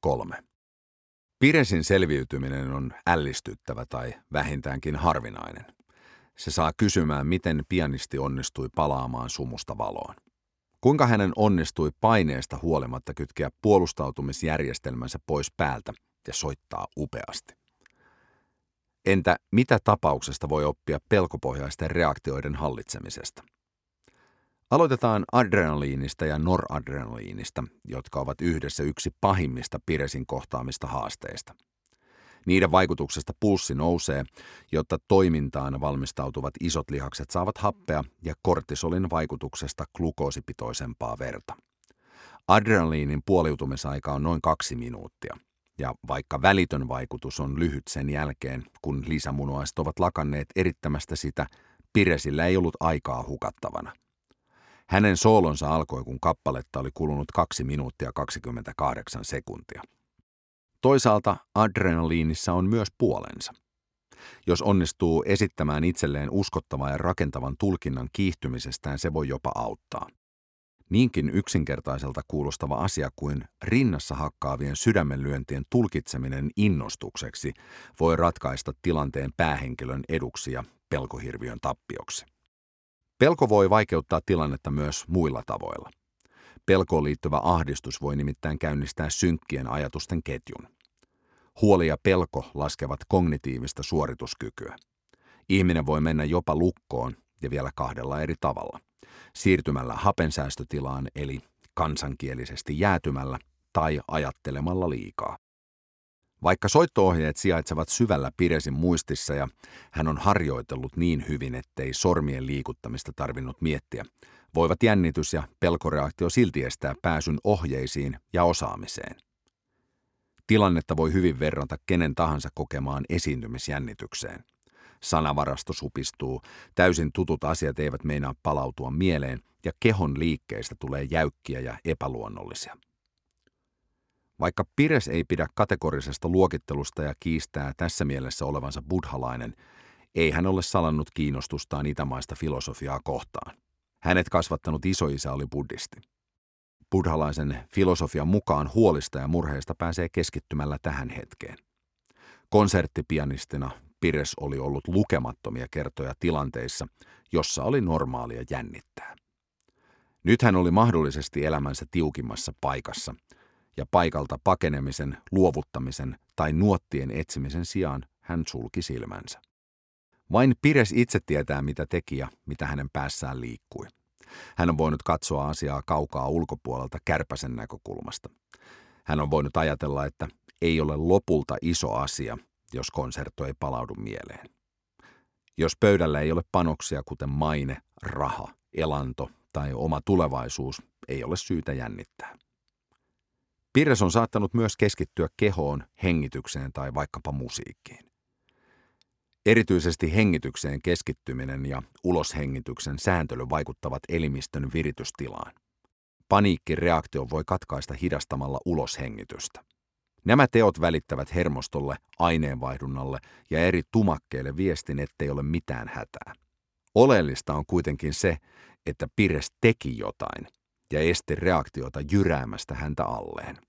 Kolme. Piresin selviytyminen on ällistyttävä tai vähintäänkin harvinainen. Se saa kysymään, miten pianisti onnistui palaamaan sumusta valoon. Kuinka hänen onnistui paineesta huolimatta kytkeä puolustautumisjärjestelmänsä pois päältä ja soittaa upeasti. Entä mitä tapauksesta voi oppia pelkopohjaisten reaktioiden hallitsemisesta? Aloitetaan adrenaliinista ja noradrenaliinista, jotka ovat yhdessä yksi pahimmista Piresin kohtaamista haasteista. Niiden vaikutuksesta pulssi nousee, jotta toimintaan valmistautuvat isot lihakset saavat happea ja kortisolin vaikutuksesta glukoosipitoisempaa verta. Adrenaliinin puoliutumisaika on noin kaksi minuuttia. Ja vaikka välitön vaikutus on lyhyt sen jälkeen, kun lisämunuaiset ovat lakanneet erittämästä sitä, Piresillä ei ollut aikaa hukattavana. Hänen soolonsa alkoi, kun kappaletta oli kulunut 2 minuuttia 28 sekuntia. Toisaalta adrenaliinissa on myös puolensa. Jos onnistuu esittämään itselleen uskottavan ja rakentavan tulkinnan kiihtymisestään, se voi jopa auttaa. Niinkin yksinkertaiselta kuulostava asia kuin rinnassa hakkaavien sydämenlyöntien tulkitseminen innostukseksi voi ratkaista tilanteen päähenkilön eduksi ja pelkohirviön tappioksi. Pelko voi vaikeuttaa tilannetta myös muilla tavoilla. Pelkoon liittyvä ahdistus voi nimittäin käynnistää synkkien ajatusten ketjun. Huoli ja pelko laskevat kognitiivista suorituskykyä. Ihminen voi mennä jopa lukkoon ja vielä kahdella eri tavalla. Siirtymällä hapensäästötilaan eli kansankielisesti jäätymällä tai ajattelemalla liikaa. Vaikka soittoohjeet sijaitsevat syvällä Piresin muistissa ja hän on harjoitellut niin hyvin, ettei sormien liikuttamista tarvinnut miettiä, voivat jännitys ja pelkoreaktio silti estää pääsyn ohjeisiin ja osaamiseen. Tilannetta voi hyvin verrata kenen tahansa kokemaan esiintymisjännitykseen. Sanavarasto supistuu, täysin tutut asiat eivät meinaa palautua mieleen ja kehon liikkeistä tulee jäykkiä ja epäluonnollisia. Vaikka Pires ei pidä kategorisesta luokittelusta ja kiistää tässä mielessä olevansa buddhalainen, ei hän ole salannut kiinnostustaan itämaista filosofiaa kohtaan. Hänet kasvattanut isoisä oli buddhisti. Buddhalaisen filosofian mukaan huolista ja murheista pääsee keskittymällä tähän hetkeen. Konserttipianistina Pires oli ollut lukemattomia kertoja tilanteissa, jossa oli normaalia jännittää. Nyt hän oli mahdollisesti elämänsä tiukimmassa paikassa – ja paikalta pakenemisen, luovuttamisen tai nuottien etsimisen sijaan hän sulki silmänsä. Vain Pires itse tietää, mitä teki ja mitä hänen päässään liikkui. Hän on voinut katsoa asiaa kaukaa ulkopuolelta kärpäsen näkökulmasta. Hän on voinut ajatella, että ei ole lopulta iso asia, jos konsertto ei palaudu mieleen. Jos pöydällä ei ole panoksia kuten maine, raha, elanto tai oma tulevaisuus, ei ole syytä jännittää. Pires on saattanut myös keskittyä kehoon, hengitykseen tai vaikkapa musiikkiin. Erityisesti hengitykseen keskittyminen ja uloshengityksen sääntely vaikuttavat elimistön viritystilaan. Paniikkireaktio voi katkaista hidastamalla uloshengitystä. Nämä teot välittävät hermostolle, aineenvaihdunnalle ja eri tumakkeille viestin, ettei ole mitään hätää. Oleellista on kuitenkin se, että Pires teki jotain ja esti reaktiota jyräämästä häntä alleen.